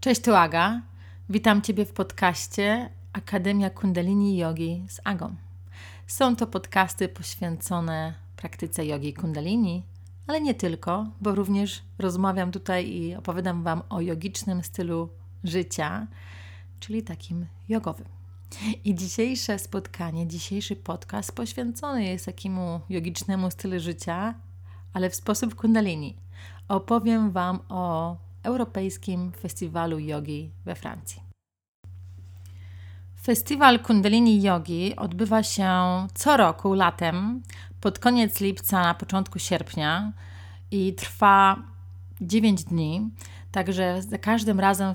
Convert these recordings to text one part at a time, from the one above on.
Cześć, tu Aga. Witam Ciebie w podcaście Akademia Kundalini Yogi z Agą. Są to podcasty poświęcone praktyce jogi kundalini, ale nie tylko, bo również rozmawiam tutaj i opowiadam Wam o jogicznym stylu życia, czyli takim jogowym. I dzisiejsze spotkanie, dzisiejszy podcast poświęcony jest takiemu jogicznemu stylu życia, ale w sposób kundalini. Opowiem Wam o Europejskim Festiwalu Jogi we Francji. Festiwal Kundalini Yogi odbywa się co roku latem, pod koniec lipca, na początku sierpnia i trwa 9 dni. Także za każdym razem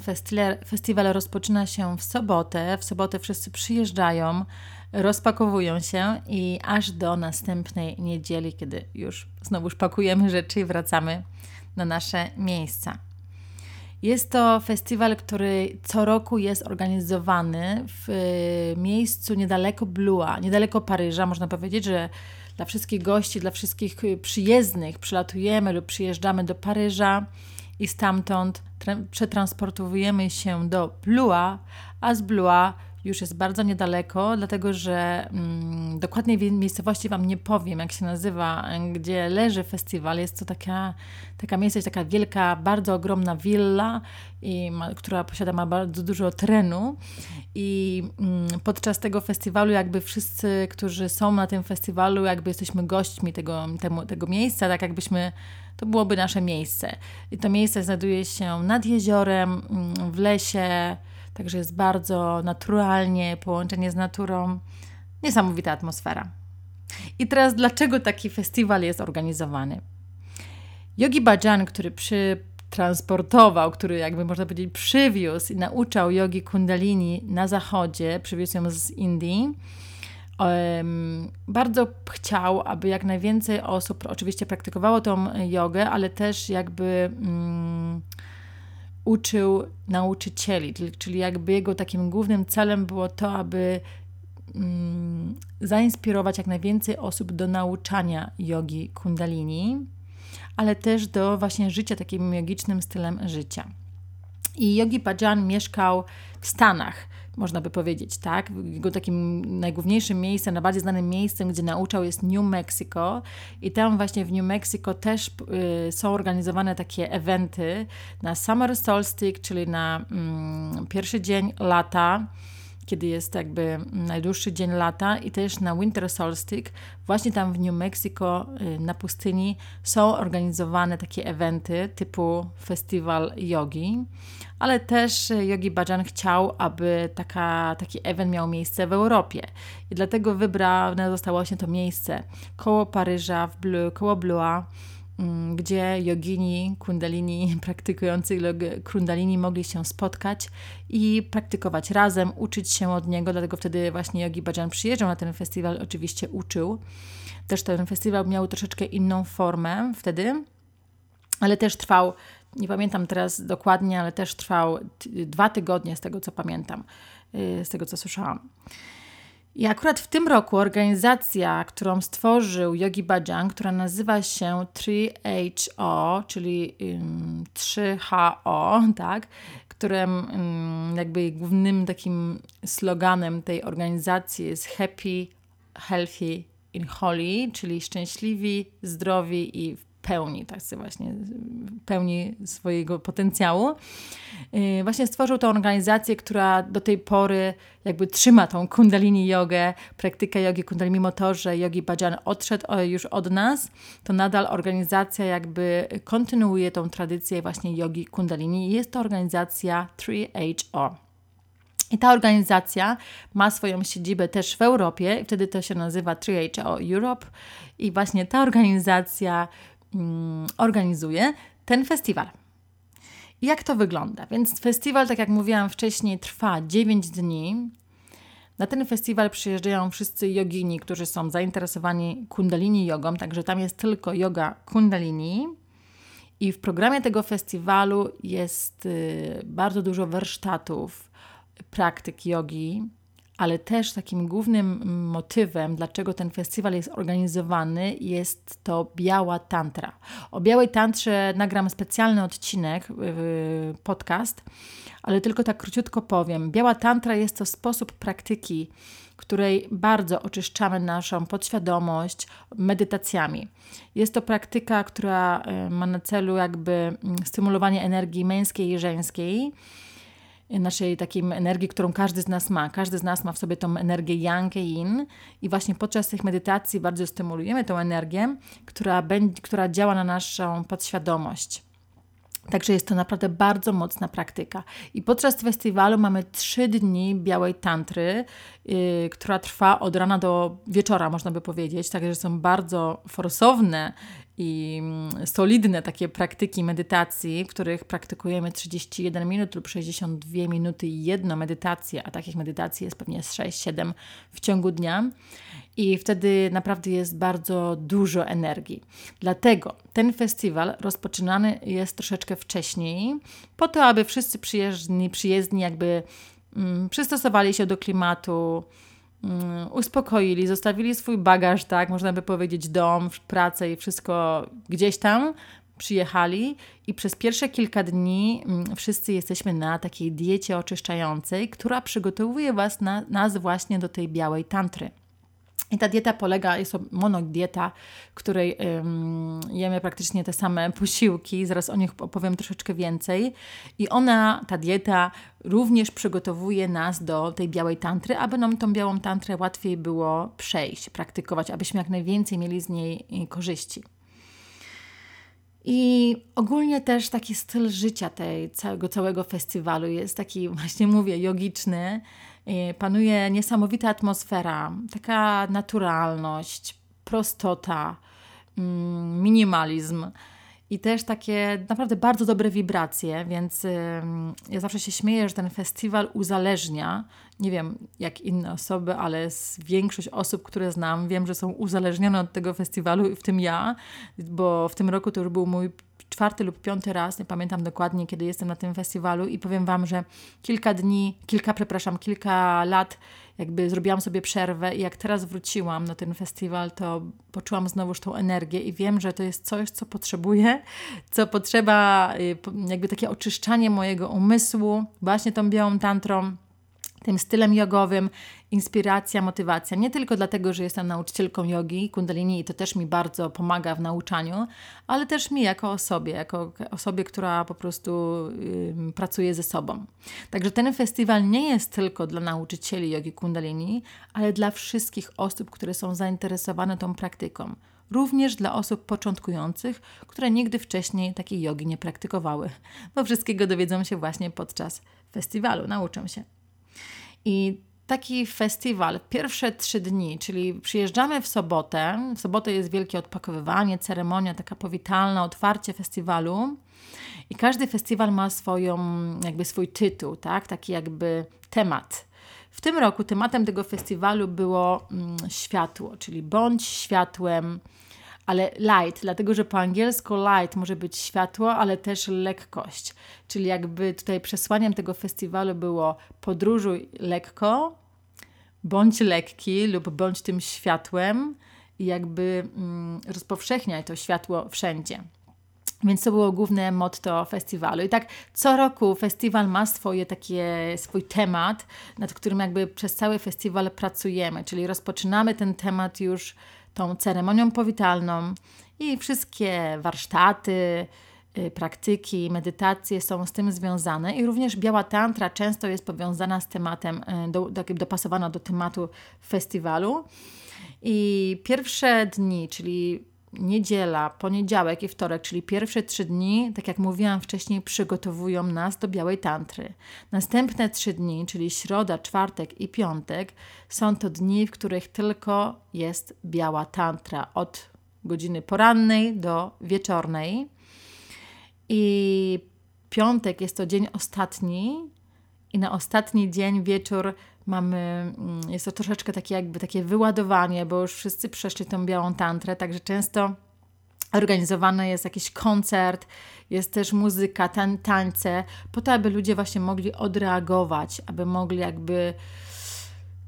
festiwal, rozpoczyna się w sobotę. W sobotę wszyscy przyjeżdżają, rozpakowują się i aż do następnej niedzieli, kiedy już znowu pakujemy rzeczy i wracamy na nasze miejsca. Jest to festiwal, który co roku jest organizowany w miejscu niedaleko Blua, niedaleko Paryża. Można powiedzieć, że dla wszystkich gości, dla wszystkich przyjezdnych przylatujemy lub przyjeżdżamy do Paryża i stamtąd przetransportujemy się do Blua, a z Blua już jest bardzo niedaleko, dlatego że mm, dokładnej miejscowości Wam nie powiem, jak się nazywa, gdzie leży festiwal. Jest to taka, taka miejscowość, taka wielka, bardzo ogromna willa, i ma, która posiada ma bardzo dużo terenu. I mm, podczas tego festiwalu, jakby wszyscy, którzy są na tym festiwalu, jakby jesteśmy gośćmi tego, temu, tego miejsca, tak jakbyśmy to byłoby nasze miejsce. I to miejsce znajduje się nad jeziorem, mm, w lesie, także jest bardzo naturalnie, połączenie z naturą. Niesamowita atmosfera. I teraz, dlaczego taki festiwal jest organizowany? Yogi Bhajan, który przytransportował, który jakby można powiedzieć przywiózł i nauczał jogi kundalini na zachodzie, przywiózł ją z Indii, bardzo chciał, aby jak najwięcej osób oczywiście praktykowało tą jogę, ale też jakby um, uczył nauczycieli, czyli jakby jego takim głównym celem było to, aby um, zainspirować jak najwięcej osób do nauczania jogi kundalini, ale też do właśnie życia takim jogicznym stylem życia. I Yogi Bhajan mieszkał w Stanach można by powiedzieć, tak? Jego takim najgłówniejszym miejscem, najbardziej znanym miejscem, gdzie nauczał jest New Mexico i tam właśnie w New Mexico też y, są organizowane takie eventy na Summer Solstice, czyli na mm, pierwszy dzień lata, kiedy jest jakby najdłuższy dzień lata i też na Winter Solstice, właśnie tam w New Mexico y, na pustyni są organizowane takie eventy typu festiwal jogi, ale też Yogi Bhajan chciał, aby taka, taki event miał miejsce w Europie. I dlatego wybrane zostało się to miejsce. Koło Paryża, w Bleu, koło Mm, gdzie jogini, kundalini, praktykujący kundalini mogli się spotkać i praktykować razem, uczyć się od niego, dlatego wtedy właśnie Yogi Bhajan przyjeżdżał na ten festiwal, oczywiście uczył. Też ten festiwal miał troszeczkę inną formę wtedy, ale też trwał, nie pamiętam teraz dokładnie, ale też trwał dwa tygodnie z tego co pamiętam, y, z tego co słyszałam. I akurat w tym roku organizacja, którą stworzył Yogi Bhajan, która nazywa się 3HO, czyli um, 3HO, tak, którym jakby głównym takim sloganem tej organizacji jest Happy, Healthy in Holy, czyli szczęśliwi, zdrowi i w pełni, tak właśnie, pełni swojego potencjału. Y, właśnie stworzył tę organizację, która do tej pory jakby trzyma tą kundalini jogę, praktykę jogi kundalini, mimo to, że Yogi Bhajan odszedł już od nas, to nadal organizacja jakby kontynuuje tą tradycję właśnie jogi kundalini. Jest to organizacja 3HO. I ta organizacja ma swoją siedzibę też w Europie, wtedy to się nazywa 3HO Europe. I właśnie ta organizacja organizuje ten festiwal. Jak to wygląda? Więc festiwal, tak jak mówiłam wcześniej, trwa 9 dni. Na ten festiwal przyjeżdżają wszyscy jogini, którzy są zainteresowani kundalini jogą, także tam jest tylko yoga kundalini. I w programie tego festiwalu jest y, bardzo dużo warsztatów, praktyk jogi, ale też takim głównym motywem, dlaczego ten festiwal jest organizowany, jest to biała tantra. O białej tantrze nagram specjalny odcinek, podcast, ale tylko tak króciutko powiem. Biała tantra jest to sposób praktyki, której bardzo oczyszczamy naszą podświadomość medytacjami. Jest to praktyka, która e, ma na celu jakby mm, stymulowanie energii męskiej i żeńskiej naszej takiej energii, którą każdy z nas ma. Każdy z nas ma w sobie tą energię yang i yin i właśnie podczas tych medytacji bardzo stymulujemy tą energię, która, będzie, która działa na naszą podświadomość. Także jest to naprawdę bardzo mocna praktyka. I podczas festiwalu mamy trzy dni białej tantry, yy, która trwa od rana do wieczora, można by powiedzieć. Także są bardzo forsowne i mm, solidne takie praktyki medytacji, w których praktykujemy 31 minut lub 62 minuty i jedną medytację, a takich medytacji jest pewnie 6-7 w ciągu dnia. I wtedy naprawdę jest bardzo dużo energii. Dlatego ten festiwal rozpoczynany jest troszeczkę wcześniej, po to, aby wszyscy przyjezdni, przyjezdni jakby przystosowali się do klimatu, Mm, uspokoili, zostawili swój bagaż, tak, można by powiedzieć, dom, pracę i wszystko gdzieś tam, przyjechali i przez pierwsze kilka dni mm, wszyscy jesteśmy na takiej diecie oczyszczającej, która przygotowuje was na, nas właśnie do tej białej tantry. I ta dieta polega, jest to monodieta, której ym, jemy praktycznie te same posiłki, zaraz o nich opowiem troszeczkę więcej. I ona, ta dieta, również przygotowuje nas do tej białej tantry, aby nam tą białą tantrę łatwiej było przejść, praktykować, abyśmy jak najwięcej mieli z niej y, korzyści. I ogólnie też taki styl życia tej całego, całego festiwalu jest taki, właśnie mówię, jogiczny, panuje niesamowita atmosfera, taka naturalność, prostota, mm, minimalizm i też takie naprawdę bardzo dobre wibracje, więc ja zawsze się śmieję, że ten festiwal uzależnia, nie wiem jak inne osoby, ale większość osób, które znam, wiem, że są uzależnione od tego festiwalu, w tym ja, bo w tym roku to już był mój czwarty lub piąty raz, nie pamiętam dokładnie, kiedy jestem na tym festiwalu i powiem Wam, że kilka dni, kilka, przepraszam, kilka lat jakby zrobiłam sobie przerwę i jak teraz wróciłam na ten festiwal, to poczułam znowuż tą energię i wiem, że to jest coś, co potrzebuję, co potrzeba, y, jakby takie oczyszczanie mojego umysłu, właśnie tą białą tantrą, tym stylem jogowym, inspiracja, motywacja. Nie tylko dlatego, że jestem nauczycielką jogi, kundalini i to też mi bardzo pomaga w nauczaniu, ale też mi jako osobie, jako osobie, która po prostu yy, pracuje ze sobą. Także ten festiwal nie jest tylko dla nauczycieli jogi kundalini, ale dla wszystkich osób, które są zainteresowane tą praktyką również dla osób początkujących, które nigdy wcześniej takiej jogi nie praktykowały, bo wszystkiego dowiedzą się właśnie podczas festiwalu, nauczą się. I taki festiwal, pierwsze trzy dni, czyli przyjeżdżamy w sobotę. W sobotę jest wielkie odpakowywanie, ceremonia taka powitalna, otwarcie festiwalu. I każdy festiwal ma swoją, jakby swój tytuł, tak? taki jakby temat. W tym roku tematem tego festiwalu było mm, światło, czyli bądź światłem, ale light, dlatego że po angielsku light może być światło, ale też lekkość. Czyli jakby tutaj przesłaniem tego festiwalu było podróżuj lekko, bądź lekki lub bądź tym światłem i jakby mm, rozpowszechniaj to światło wszędzie. Więc to było główne motto festiwalu. I tak co roku festiwal ma swoje takie, swój temat, nad którym jakby przez cały festiwal pracujemy, czyli rozpoczynamy ten temat już tą ceremonią powitalną i wszystkie warsztaty, y, praktyki, medytacje są z tym związane i również biała tantra często jest powiązana z tematem, y, do, do, dopasowana do tematu festiwalu. I pierwsze dni, czyli niedziela, poniedziałek i wtorek, czyli pierwsze trzy dni, tak jak mówiłam wcześniej, przygotowują nas do białej tantry. Następne trzy dni, czyli środa, czwartek i piątek, są to dni, w których tylko jest biała tantra od godziny porannej do wieczornej. I piątek jest to dzień ostatni, i na ostatni dzień, wieczór mamy, mm, jest to troszeczkę takie jakby takie wyładowanie, bo już wszyscy przeszli tą białą tantrę, także często organizowany jest jakiś koncert, jest też muzyka, tan tańce, po to, aby ludzie właśnie mogli odreagować, aby mogli jakby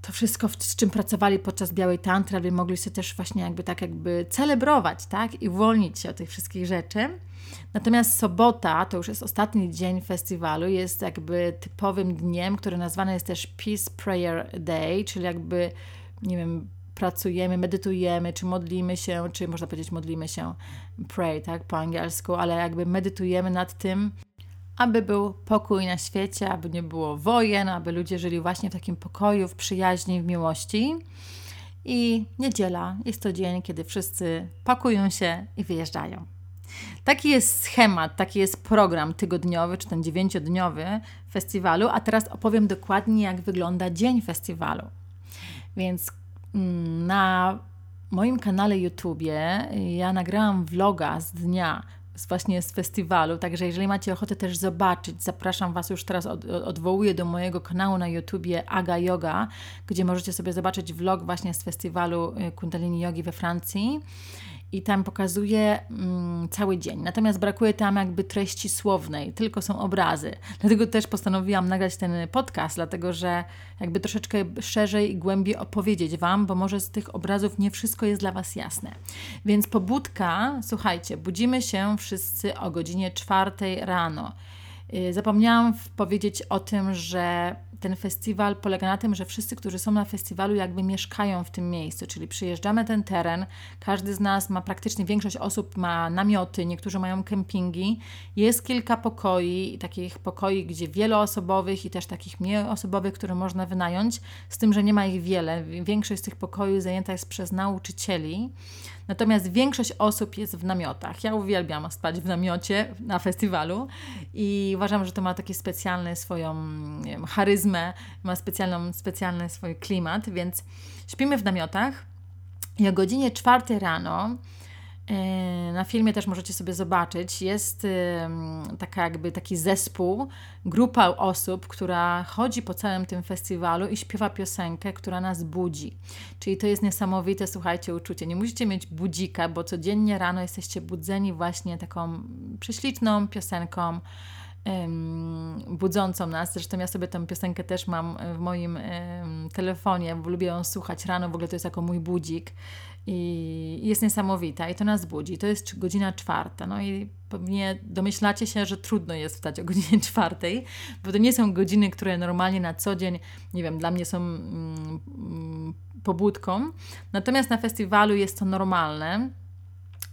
to wszystko, z czym pracowali podczas Białej Tantry, aby mogli się też właśnie jakby tak jakby celebrować, tak? I uwolnić się od tych wszystkich rzeczy. Natomiast sobota, to już jest ostatni dzień festiwalu, jest jakby typowym dniem, który nazwany jest też Peace Prayer Day, czyli jakby, nie wiem, pracujemy, medytujemy, czy modlimy się, czy można powiedzieć modlimy się, pray, tak, po angielsku, ale jakby medytujemy nad tym, aby był pokój na świecie, aby nie było wojen, aby ludzie żyli właśnie w takim pokoju, w przyjaźni, w miłości. I niedziela jest to dzień, kiedy wszyscy pakują się i wyjeżdżają. Taki jest schemat, taki jest program tygodniowy, czy ten dziewięciodniowy festiwalu, a teraz opowiem dokładnie, jak wygląda dzień festiwalu. Więc mm, na moim kanale YouTubie ja nagrałam vloga z dnia z właśnie z festiwalu, także jeżeli macie ochotę też zobaczyć, zapraszam Was już teraz, od, odwołuję do mojego kanału na YouTubie Aga Yoga, gdzie możecie sobie zobaczyć vlog właśnie z festiwalu y, Kundalini Yogi we Francji i tam pokazuje mm, cały dzień. Natomiast brakuje tam jakby treści słownej, tylko są obrazy. Dlatego też postanowiłam nagrać ten podcast, dlatego że jakby troszeczkę szerzej i głębiej opowiedzieć Wam, bo może z tych obrazów nie wszystko jest dla Was jasne. Więc pobudka, słuchajcie, budzimy się wszyscy o godzinie czwartej rano. Y, zapomniałam powiedzieć o tym, że ten festiwal polega na tym, że wszyscy, którzy są na festiwalu, jakby mieszkają w tym miejscu, czyli przyjeżdżamy ten teren, każdy z nas ma praktycznie, większość osób ma namioty, niektórzy mają kempingi, jest kilka pokoi, takich pokoi, gdzie wieloosobowych i też takich mniej osobowych, które można wynająć, z tym, że nie ma ich wiele. Większość z tych pokoi zajęta jest przez nauczycieli. Natomiast większość osób jest w namiotach. Ja uwielbiam spać w namiocie na festiwalu i uważam, że to ma taki specjalny swoją wiem, charyzmę, ma specjalną, specjalny swój klimat, więc śpimy w namiotach i o godzinie czwartej rano E, na filmie też możecie sobie zobaczyć, jest taka jakby taki zespół, grupa osób, która chodzi po całym tym festiwalu i śpiewa piosenkę, która nas budzi. Czyli to jest niesamowite, słuchajcie, uczucie. Nie musicie mieć budzika, bo codziennie rano jesteście budzeni właśnie taką prześliczną piosenką, budzącą nas. Zresztą ja sobie tę piosenkę też mam w moim telefonie, bo lubię ją słuchać rano, w ogóle to jest jako mój budzik i jest niesamowita i to nas budzi. To jest godzina czwarta. No i pewnie domyślacie się, że trudno jest wstać o godzinie czwartej, bo to nie są godziny, które normalnie na co dzień, nie wiem, dla mnie są mm, mm pobudką. Natomiast na festiwalu jest to normalne.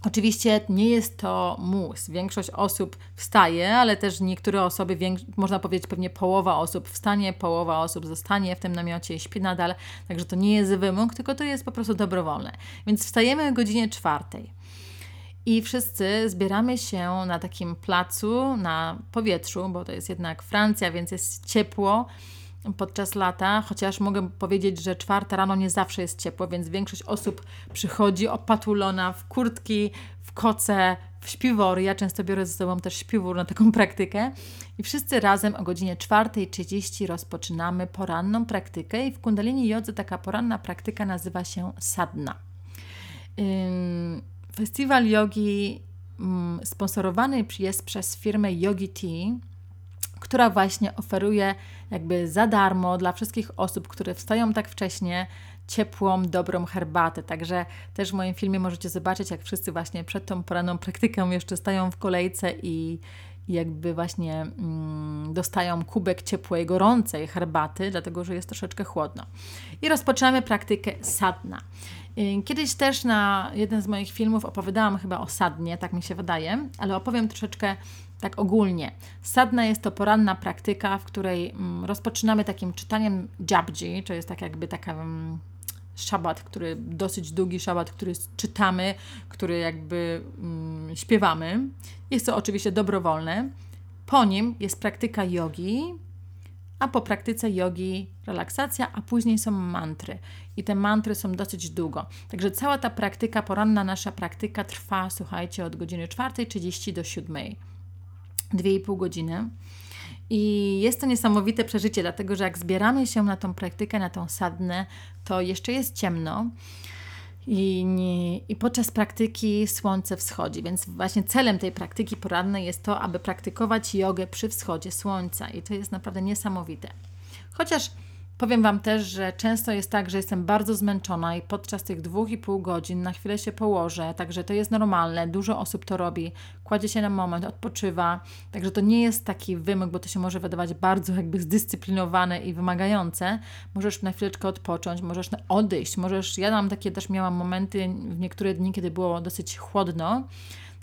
Oczywiście nie jest to mus. Większość osób wstaje, ale też niektóre osoby, można powiedzieć pewnie połowa osób wstanie, połowa osób zostanie w tym namiocie i śpi nadal. Także to nie jest wymóg, tylko to jest po prostu dobrowolne. Więc wstajemy o godzinie czwartej. I wszyscy zbieramy się na takim placu, na powietrzu, bo to jest jednak Francja, więc jest ciepło podczas lata, chociaż mogę powiedzieć, że czwarta rano nie zawsze jest ciepło, więc większość osób przychodzi opatulona w kurtki, w koce, w śpiwory. Ja często biorę ze sobą też śpiwór na taką praktykę. I wszyscy razem o godzinie 4.30 rozpoczynamy poranną praktykę i w Kundalini Jodze taka poranna praktyka nazywa się sadna. Festiwal jogi sponsorowany jest przez firmę Yogi Tea, która właśnie oferuje jakby za darmo dla wszystkich osób, które wstają tak wcześnie, ciepłą, dobrą herbatę. Także też w moim filmie możecie zobaczyć, jak wszyscy właśnie przed tą poranną praktyką jeszcze stają w kolejce i jakby właśnie mm, dostają kubek ciepłej, gorącej herbaty, dlatego że jest troszeczkę chłodno. I rozpoczynamy praktykę sadna. Y, kiedyś też na jeden z moich filmów opowiadałam chyba o sadnie, tak mi się wydaje, ale opowiem troszeczkę tak ogólnie. Sadna jest to poranna praktyka, w której mm, rozpoczynamy takim czytaniem jabji, to jest tak jakby taka mm, szabat, który dosyć długi szabat, który czytamy, który jakby mm, śpiewamy. Jest to oczywiście dobrowolne. Po nim jest praktyka jogi, a po praktyce jogi relaksacja, a później są mantry. I te mantry są dosyć długo. Także cała ta praktyka, poranna nasza praktyka trwa, słuchajcie, od godziny 4.30 do 7.00. 2,5 godziny. I jest to niesamowite przeżycie, dlatego że jak zbieramy się na tą praktykę, na tą sadnę, to jeszcze jest ciemno. I, nie, I podczas praktyki słońce wschodzi, więc właśnie celem tej praktyki porannej jest to, aby praktykować jogę przy wschodzie słońca, i to jest naprawdę niesamowite. Chociaż Powiem Wam też, że często jest tak, że jestem bardzo zmęczona i podczas tych dwóch i pół godzin na chwilę się położę, także to jest normalne, dużo osób to robi, kładzie się na moment, odpoczywa, także to nie jest taki wymóg, bo to się może wydawać bardzo jakby zdyscyplinowane i wymagające. Możesz na chwileczkę odpocząć, możesz odejść, możesz, ja mam takie też miałam momenty w niektóre dni, kiedy było dosyć chłodno,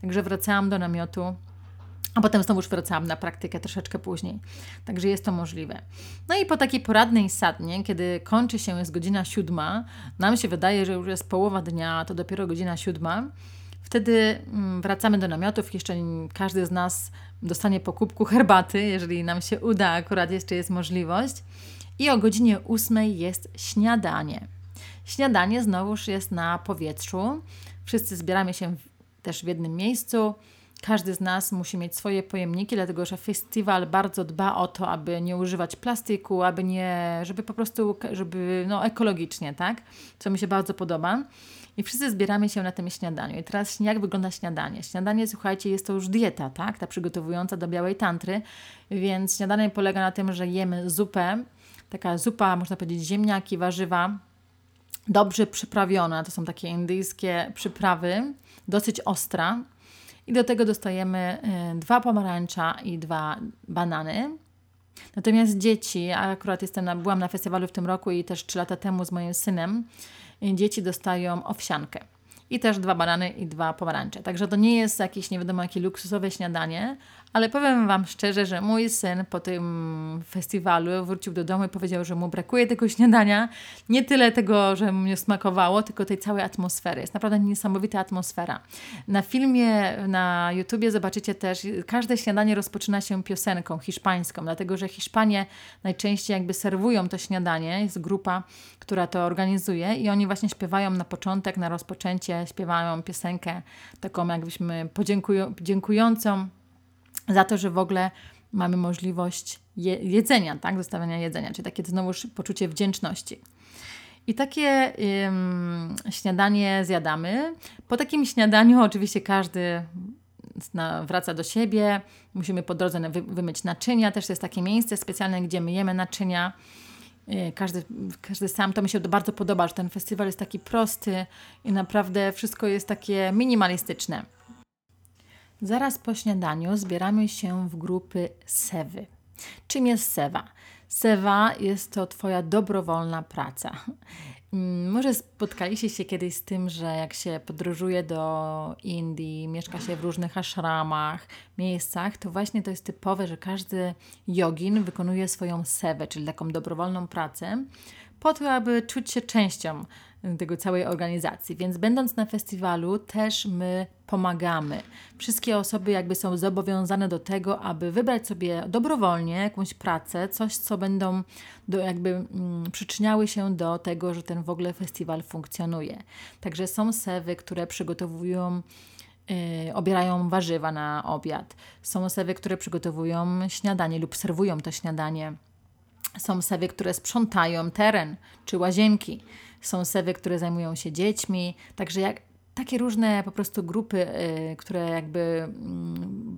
także wracałam do namiotu, a potem znowu już wracałam na praktykę troszeczkę później. Także jest to możliwe. No i po takiej poradnej sadnie, kiedy kończy się, jest godzina siódma, nam się wydaje, że już jest połowa dnia, to dopiero godzina siódma. Wtedy mm, wracamy do namiotów, jeszcze każdy z nas dostanie po kubku herbaty, jeżeli nam się uda, akurat jeszcze jest możliwość. I o godzinie ósmej jest śniadanie. Śniadanie znowuż jest na powietrzu. Wszyscy zbieramy się też w jednym miejscu każdy z nas musi mieć swoje pojemniki, dlatego że festiwal bardzo dba o to, aby nie używać plastiku, aby nie, żeby po prostu, żeby no ekologicznie, tak? Co mi się bardzo podoba. I wszyscy zbieramy się na tym śniadaniu. I teraz jak wygląda śniadanie? Śniadanie, słuchajcie, jest to już dieta, tak? Ta przygotowująca do białej tantry. Więc śniadanie polega na tym, że jemy zupę. Taka zupa, można powiedzieć, ziemniaki, warzywa, dobrze przyprawiona. To są takie indyjskie przyprawy, dosyć ostra i do tego dostajemy y, dwa pomarańcza i dwa banany. Natomiast dzieci, a akurat jestem na, byłam na festiwalu w tym roku i też trzy lata temu z moim synem, y, dzieci dostają owsiankę i też dwa banany i dwa pomarańcze. Także to nie jest jakieś nie wiadomo jakie luksusowe śniadanie, ale powiem Wam szczerze, że mój syn po tym festiwalu wrócił do domu i powiedział, że mu brakuje tego śniadania. Nie tyle tego, że mu nie smakowało, tylko tej całej atmosfery. Jest naprawdę niesamowita atmosfera. Na filmie na YouTubie zobaczycie też, każde śniadanie rozpoczyna się piosenką hiszpańską, dlatego że Hiszpanie najczęściej jakby serwują to śniadanie. Jest grupa, która to organizuje i oni właśnie śpiewają na początek, na rozpoczęcie, śpiewają piosenkę taką jakbyśmy podziękującą za to, że w ogóle mamy możliwość je jedzenia, tak? Zostawiania jedzenia, czyli takie znowuż poczucie wdzięczności. I takie ym, śniadanie zjadamy. Po takim śniadaniu oczywiście każdy na, wraca do siebie. Musimy po drodze wy, wymyć naczynia. Też jest takie miejsce specjalne, gdzie myjemy naczynia. Y, każdy, każdy sam, to mi się bardzo podoba, że ten festiwal jest taki prosty i naprawdę wszystko jest takie minimalistyczne. Zaraz po śniadaniu zbieramy się w grupy sewy. Czym jest sewa? Sewa jest to Twoja dobrowolna praca. Mm, może spotkaliście się kiedyś z tym, że jak się podróżuje do Indii, mieszka się w różnych ashramach, miejscach, to właśnie to jest typowe, że każdy jogin wykonuje swoją sewę, czyli taką dobrowolną pracę, po to, aby czuć się częścią tego całej organizacji. Więc będąc na festiwalu też my pomagamy. Wszystkie osoby jakby są zobowiązane do tego, aby wybrać sobie dobrowolnie jakąś pracę, coś co będą do, jakby mm, przyczyniały się do tego, że ten w ogóle festiwal funkcjonuje. Także są sewy, które przygotowują Yy, obierają warzywa na obiad. Są osoby, które przygotowują śniadanie lub serwują to śniadanie. Są sewy, które sprzątają teren czy łazienki. Są sewy, które zajmują się dziećmi. Także jak, takie różne po prostu grupy, y, które jakby y,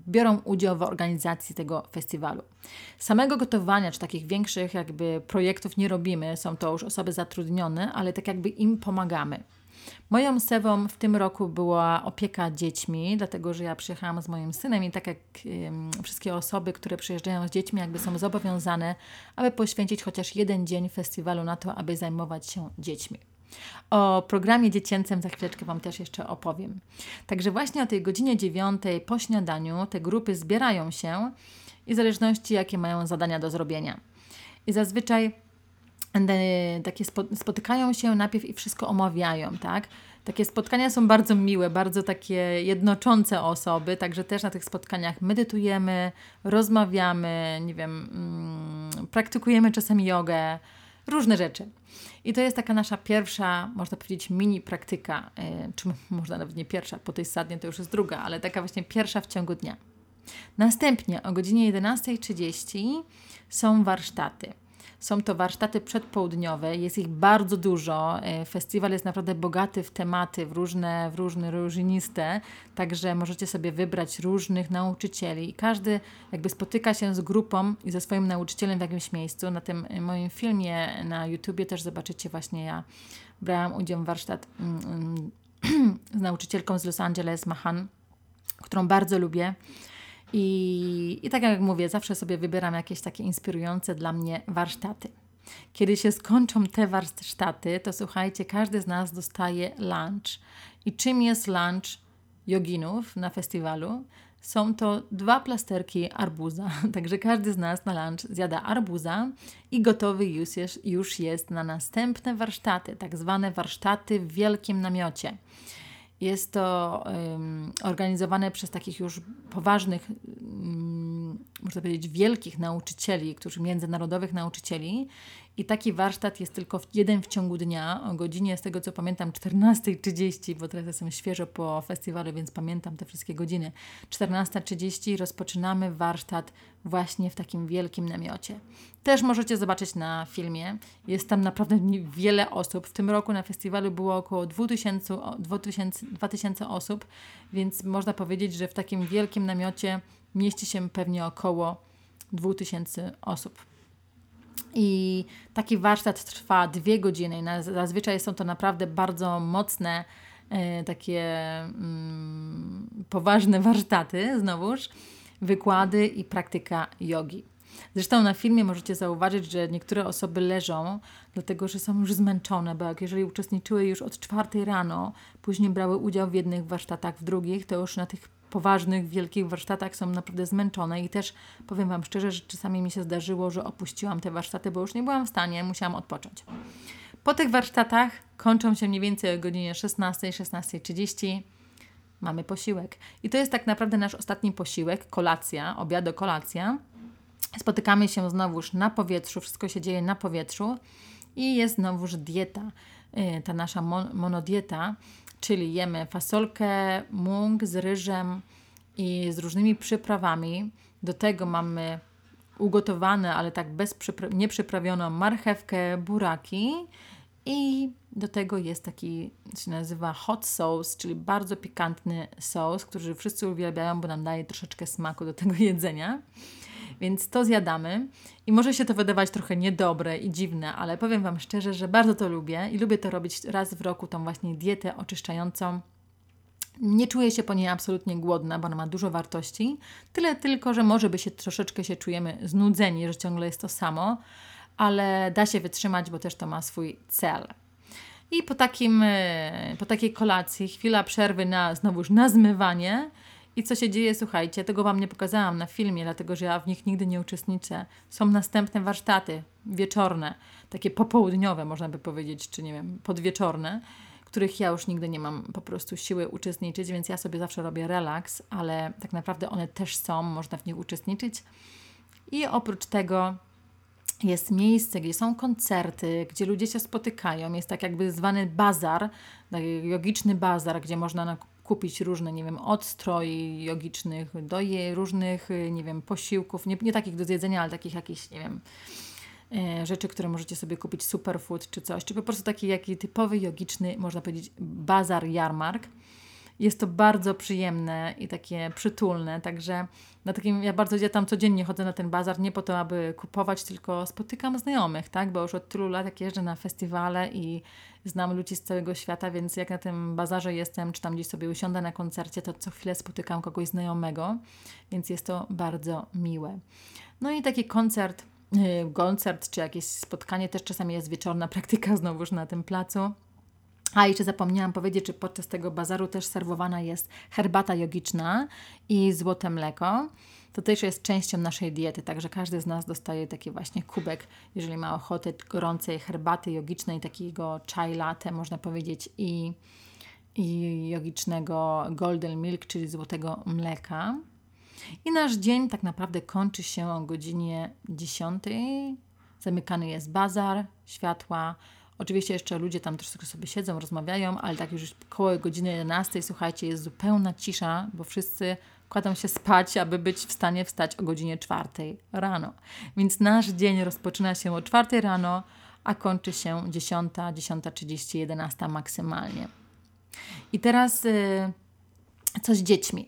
biorą udział w organizacji tego festiwalu. Samego gotowania, czy takich większych jakby projektów nie robimy, są to już osoby zatrudnione, ale tak jakby im pomagamy. Moją sewą w tym roku była opieka dziećmi, dlatego że ja przyjechałam z moim synem i tak jak wszystkie osoby, które przyjeżdżają z dziećmi, jakby są zobowiązane, aby poświęcić chociaż jeden dzień festiwalu na to, aby zajmować się dziećmi. O programie dziecięcym za chwileczkę Wam też jeszcze opowiem. Także właśnie o tej godzinie dziewiątej po śniadaniu te grupy zbierają się i w zależności jakie mają zadania do zrobienia. I zazwyczaj takie spotykają się najpierw i wszystko omawiają, tak? Takie spotkania są bardzo miłe, bardzo takie jednoczące osoby, także też na tych spotkaniach medytujemy, rozmawiamy, nie wiem, mm, praktykujemy czasem jogę, różne rzeczy. I to jest taka nasza pierwsza, można powiedzieć, mini praktyka, yy, czy można nawet nie pierwsza, po tej sadnie to już jest druga, ale taka właśnie pierwsza w ciągu dnia. Następnie o godzinie 11.30 są warsztaty. Są to warsztaty przedpołudniowe, jest ich bardzo dużo. E, festiwal jest naprawdę bogaty w tematy, w różne, w różne różniste, także możecie sobie wybrać różnych nauczycieli. Każdy jakby spotyka się z grupą i ze swoim nauczycielem w jakimś miejscu. Na tym moim filmie na YouTubie też zobaczycie właśnie ja brałam udział w warsztat mm, mm, z nauczycielką z Los Angeles, Mahan, którą bardzo lubię. I, I tak jak mówię, zawsze sobie wybieram jakieś takie inspirujące dla mnie warsztaty. Kiedy się skończą te warsztaty, to słuchajcie, każdy z nas dostaje lunch. I czym jest lunch joginów na festiwalu? Są to dwa plasterki arbuza, także każdy z nas na lunch zjada arbuza i gotowy już jest, już jest na następne warsztaty, tak zwane warsztaty w wielkim namiocie. Jest to um, organizowane przez takich już poważnych, um, można powiedzieć, wielkich nauczycieli, którzy międzynarodowych nauczycieli. I taki warsztat jest tylko jeden w ciągu dnia, o godzinie, z tego co pamiętam, 14.30, bo teraz jestem świeżo po festiwalu, więc pamiętam te wszystkie godziny. 14.30 rozpoczynamy warsztat właśnie w takim wielkim namiocie. Też możecie zobaczyć na filmie. Jest tam naprawdę wiele osób. W tym roku na festiwalu było około 2000, 2000, 2000 osób, więc można powiedzieć, że w takim wielkim namiocie mieści się pewnie około 2000 osób. I taki warsztat trwa dwie godziny. Zazwyczaj są to naprawdę bardzo mocne, e, takie mm, poważne warsztaty, znowuż wykłady i praktyka jogi. Zresztą na filmie możecie zauważyć, że niektóre osoby leżą, dlatego że są już zmęczone, bo jak jeżeli uczestniczyły już od czwartej rano, później brały udział w jednych warsztatach, w drugich, to już na tych poważnych, wielkich warsztatach są naprawdę zmęczone i też powiem Wam szczerze, że czasami mi się zdarzyło, że opuściłam te warsztaty, bo już nie byłam w stanie, musiałam odpocząć. Po tych warsztatach kończą się mniej więcej o godzinie 16, 16.30 mamy posiłek. I to jest tak naprawdę nasz ostatni posiłek, kolacja, obiad, kolacja. Spotykamy się znowuż na powietrzu, wszystko się dzieje na powietrzu i jest znowuż dieta, y, ta nasza monodieta, czyli jemy fasolkę, mung z ryżem i z różnymi przyprawami. Do tego mamy ugotowane, ale tak bez przypra- nieprzyprawioną marchewkę, buraki i do tego jest taki, się nazywa hot sauce, czyli bardzo pikantny sos, który wszyscy uwielbiają, bo nam daje troszeczkę smaku do tego jedzenia. Więc to zjadamy i może się to wydawać trochę niedobre i dziwne, ale powiem Wam szczerze, że bardzo to lubię i lubię to robić raz w roku, tą właśnie dietę oczyszczającą. Nie czuję się po niej absolutnie głodna, bo ona ma dużo wartości. Tyle tylko, że może by się troszeczkę się czujemy znudzeni, że ciągle jest to samo, ale da się wytrzymać, bo też to ma swój cel. I po, takim, e, po takiej kolacji chwila przerwy na znowuż na zmywanie. I co się dzieje, słuchajcie, tego Wam nie pokazałam na filmie, dlatego że ja w nich nigdy nie uczestniczę. Są następne warsztaty wieczorne, takie popołudniowe, można by powiedzieć, czy nie wiem, podwieczorne, których ja już nigdy nie mam po prostu siły uczestniczyć, więc ja sobie zawsze robię relaks, ale tak naprawdę one też są, można w nich uczestniczyć. I oprócz tego jest miejsce, gdzie są koncerty, gdzie ludzie się spotykają. Jest tak jakby zwany bazar, taki jogiczny bazar, gdzie można kupić różne, nie wiem, odstroi jogicznych, do różnych, nie wiem, posiłków, nie, nie takich do zjedzenia, ale takich jakichś, nie wiem, e, rzeczy, które możecie sobie kupić, superfood czy coś, czy po prostu taki jaki typowy jogiczny, można powiedzieć, bazar, jarmark. Jest to bardzo przyjemne i takie przytulne, także na takim, ja bardzo ja tam codziennie chodzę na ten bazar, nie po to, aby kupować, tylko spotykam znajomych, tak, bo już od tylu lat jak jeżdżę na festiwale i znam ludzi z całego świata, więc jak na tym bazarze jestem, czy tam gdzieś sobie usiądę na koncercie, to co chwilę spotykam kogoś znajomego, więc jest to bardzo miłe. No i taki koncert, y, koncert czy jakieś spotkanie też czasami jest wieczorna praktyka znowuż na tym placu. A jeszcze zapomniałam powiedzieć, że podczas tego bazaru też serwowana jest herbata jogiczna i złote mleko. To też jest częścią naszej diety, także każdy z nas dostaje taki właśnie kubek, jeżeli ma ochotę gorącej herbaty jogicznej, takiego chai latte, można powiedzieć, i, i jogicznego golden milk, czyli złotego mleka. I nasz dzień tak naprawdę kończy się o godzinie 10. Zamykany jest bazar, światła, Oczywiście jeszcze ludzie tam troszkę sobie siedzą, rozmawiają, ale tak już koło godziny 11, słuchajcie, jest zupełna cisza, bo wszyscy kładą się spać, aby być w stanie wstać o godzinie 4 rano. Więc nasz dzień rozpoczyna się o 4 rano, a kończy się 10, 10.30, 11 maksymalnie. I teraz y, co z dziećmi?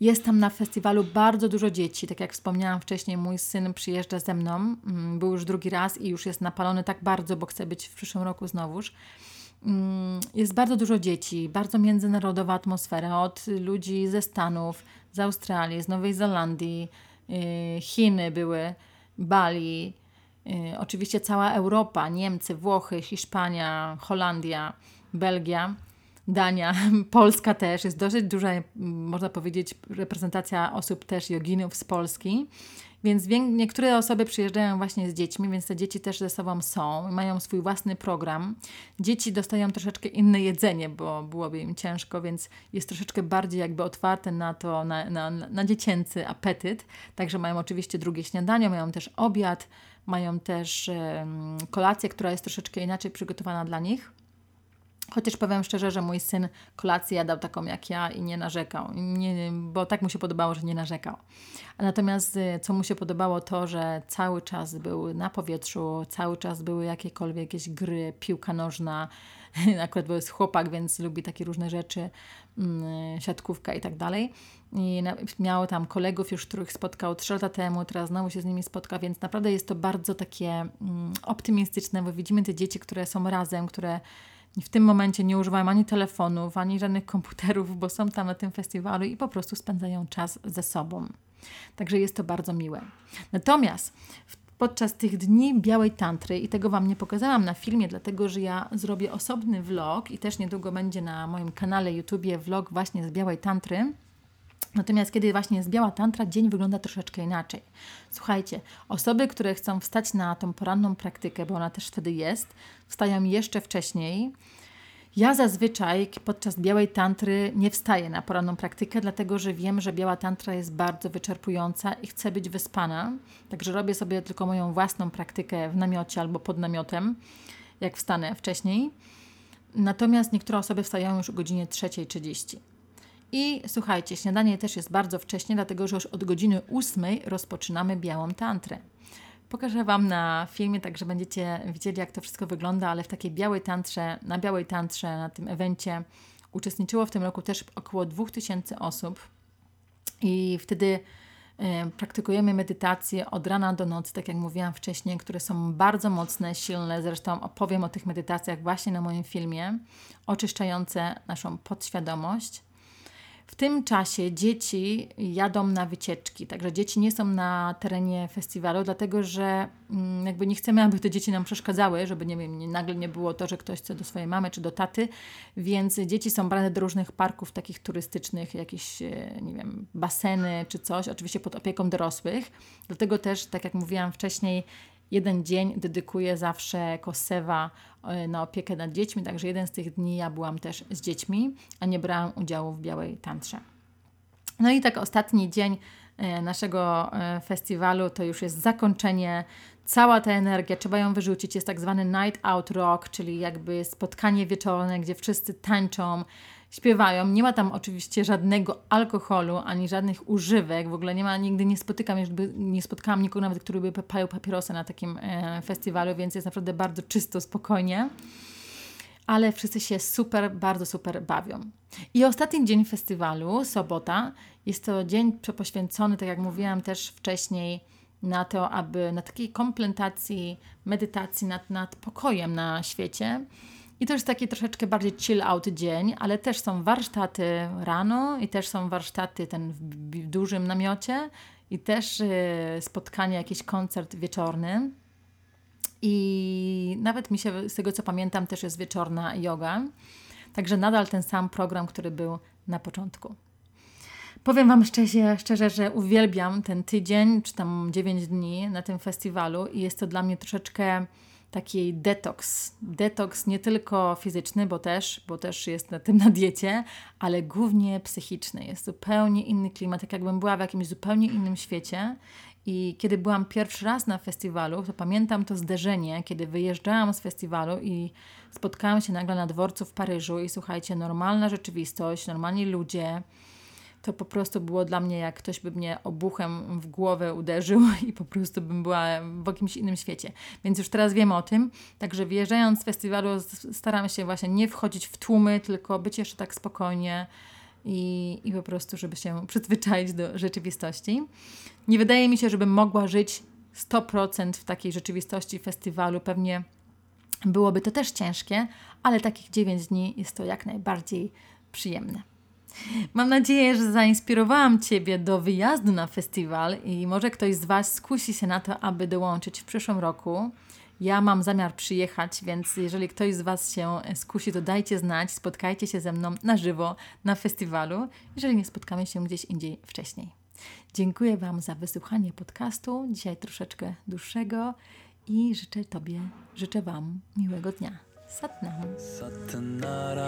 Jest tam na festiwalu bardzo dużo dzieci. Tak jak wspomniałam wcześniej, mój syn przyjeżdża ze mną. Mm, był już drugi raz i już jest napalony tak bardzo, bo chce być w przyszłym roku znowuż. Mm, jest bardzo dużo dzieci, bardzo międzynarodowa atmosfera od ludzi ze Stanów, z Australii, z Nowej Zelandii, y, Chiny były, Bali, y, oczywiście cała Europa, Niemcy, Włochy, Hiszpania, Holandia, Belgia. Dania, Polska też, jest dosyć duża, można powiedzieć, reprezentacja osób też joginów z Polski. Więc niektóre osoby przyjeżdżają właśnie z dziećmi, więc te dzieci też ze sobą są, mają swój własny program. Dzieci dostają troszeczkę inne jedzenie, bo byłoby im ciężko, więc jest troszeczkę bardziej jakby otwarte na to, na, na, na dziecięcy apetyt. Także mają oczywiście drugie śniadanie, mają też obiad, mają też kolację, która jest troszeczkę inaczej przygotowana dla nich. Chociaż powiem szczerze, że mój syn kolację jadał taką jak ja i nie narzekał, nie, bo tak mu się podobało, że nie narzekał. Natomiast y, co mu się podobało, to, że cały czas był na powietrzu, cały czas były jakiekolwiek jakieś gry, piłka nożna. Akurat był jest chłopak, więc lubi takie różne rzeczy, mm, siatkówka i tak dalej. I miał tam kolegów już, których spotkał trzy lata temu, teraz znowu się z nimi spotka, więc naprawdę jest to bardzo takie mm, optymistyczne, bo widzimy te dzieci, które są razem, które w tym momencie nie używają ani telefonów, ani żadnych komputerów, bo są tam na tym festiwalu i po prostu spędzają czas ze sobą. Także jest to bardzo miłe. Natomiast podczas tych dni białej tantry, i tego Wam nie pokazałam na filmie, dlatego że ja zrobię osobny vlog i też niedługo będzie na moim kanale YouTubie vlog właśnie z białej tantry Natomiast kiedy właśnie jest biała tantra, dzień wygląda troszeczkę inaczej. Słuchajcie, osoby, które chcą wstać na tą poranną praktykę, bo ona też wtedy jest, wstają jeszcze wcześniej. Ja zazwyczaj podczas białej tantry nie wstaję na poranną praktykę, dlatego że wiem, że biała tantra jest bardzo wyczerpująca i chcę być wyspana. Także robię sobie tylko moją własną praktykę w namiocie albo pod namiotem, jak wstanę wcześniej. Natomiast niektóre osoby wstają już o godzinie 3.30. I słuchajcie, śniadanie też jest bardzo wcześnie, dlatego że już od godziny 8 rozpoczynamy białą tantrę. Pokażę Wam na filmie, tak że będziecie widzieli, jak to wszystko wygląda, ale w takiej białej tantrze, na białej tantrze, na tym evencie uczestniczyło w tym roku też około 2000 osób. I wtedy y, praktykujemy medytacje od rana do nocy, tak jak mówiłam wcześniej, które są bardzo mocne, silne. Zresztą opowiem o tych medytacjach właśnie na moim filmie, oczyszczające naszą podświadomość. W tym czasie dzieci jadą na wycieczki, także dzieci nie są na terenie festiwalu, dlatego że mm, jakby nie chcemy, aby te dzieci nam przeszkadzały, żeby nie wiem, nagle nie było to, że ktoś chce do swojej mamy czy do taty, więc dzieci są brane do różnych parków takich turystycznych, jakieś, e, nie wiem, baseny czy coś, oczywiście pod opieką dorosłych. Dlatego też, tak jak mówiłam wcześniej, jeden dzień dedykuję zawsze Kosewa e, na opiekę nad dziećmi, także jeden z tych dni ja byłam też z dziećmi, a nie brałam udziału w Białej Tantrze. No i tak ostatni dzień e, naszego e, festiwalu to już jest zakończenie. Cała ta energia, trzeba ją wyrzucić. Jest tak zwany night out rock, czyli jakby spotkanie wieczorne, gdzie wszyscy tańczą, śpiewają. Nie ma tam oczywiście żadnego alkoholu ani żadnych używek. W ogóle nie ma, nigdy nie spotykam, nie spotkałam nikogo nawet, który by palił papierosy na takim e, festiwalu, więc jest naprawdę bardzo czysto, spokojnie. Ale wszyscy się super, bardzo super bawią. I ostatni dzień festiwalu, sobota, jest to dzień poświęcony, tak jak mówiłam też wcześniej, na to, aby na takiej komplentacji, medytacji nad, nad pokojem na świecie i to jest taki troszeczkę bardziej chill out dzień, ale też są warsztaty rano i też są warsztaty ten w, dużym namiocie i też y, spotkanie, jakiś koncert wieczorny. I nawet mi się, z tego co pamiętam, też jest wieczorna yoga. Także nadal ten sam program, który był na początku. Powiem Wam szczerze, szczerze, że uwielbiam ten tydzień, czy tam 9 dni na tym festiwalu i jest to dla mnie troszeczkę taki detoks. Detoks nie tylko fizyczny, bo też, bo też jest na tym na diecie, ale głównie psychiczny. Jest zupełnie inny klimat, tak jakbym była w jakimś zupełnie innym świecie. I kiedy byłam pierwszy raz na festiwalu, to pamiętam to zderzenie, kiedy wyjeżdżałam z festiwalu i spotkałam się nagle na dworcu w Paryżu i słuchajcie, normalna rzeczywistość, normalni ludzie, to po prostu było dla mnie, jak ktoś by mnie obuchem w głowę uderzył i po prostu bym była w jakimś innym świecie. Więc już teraz wiem o tym, także wyjeżdżając z festiwalu staram się właśnie nie wchodzić w tłumy, tylko być jeszcze tak spokojnie i, i po prostu, żeby się przyzwyczaić do rzeczywistości. Nie wydaje mi się, żebym mogła żyć 100% w takiej rzeczywistości festiwalu. Pewnie byłoby to też ciężkie, ale takich 9 dni jest to jak najbardziej przyjemne. Mam nadzieję, że zainspirowałam Ciebie do wyjazdu na festiwal i może ktoś z Was skusi się na to, aby dołączyć w przyszłym roku. Ja mam zamiar przyjechać, więc jeżeli ktoś z Was się skusi, to dajcie znać, spotkajcie się ze mną na żywo na festiwalu, jeżeli nie spotkamy się gdzieś indziej wcześniej. Dziękuję Wam za wysłuchanie podcastu, dzisiaj troszeczkę dłuższego i życzę Tobie, życzę Wam miłego dnia. Satnam. Satnarayan,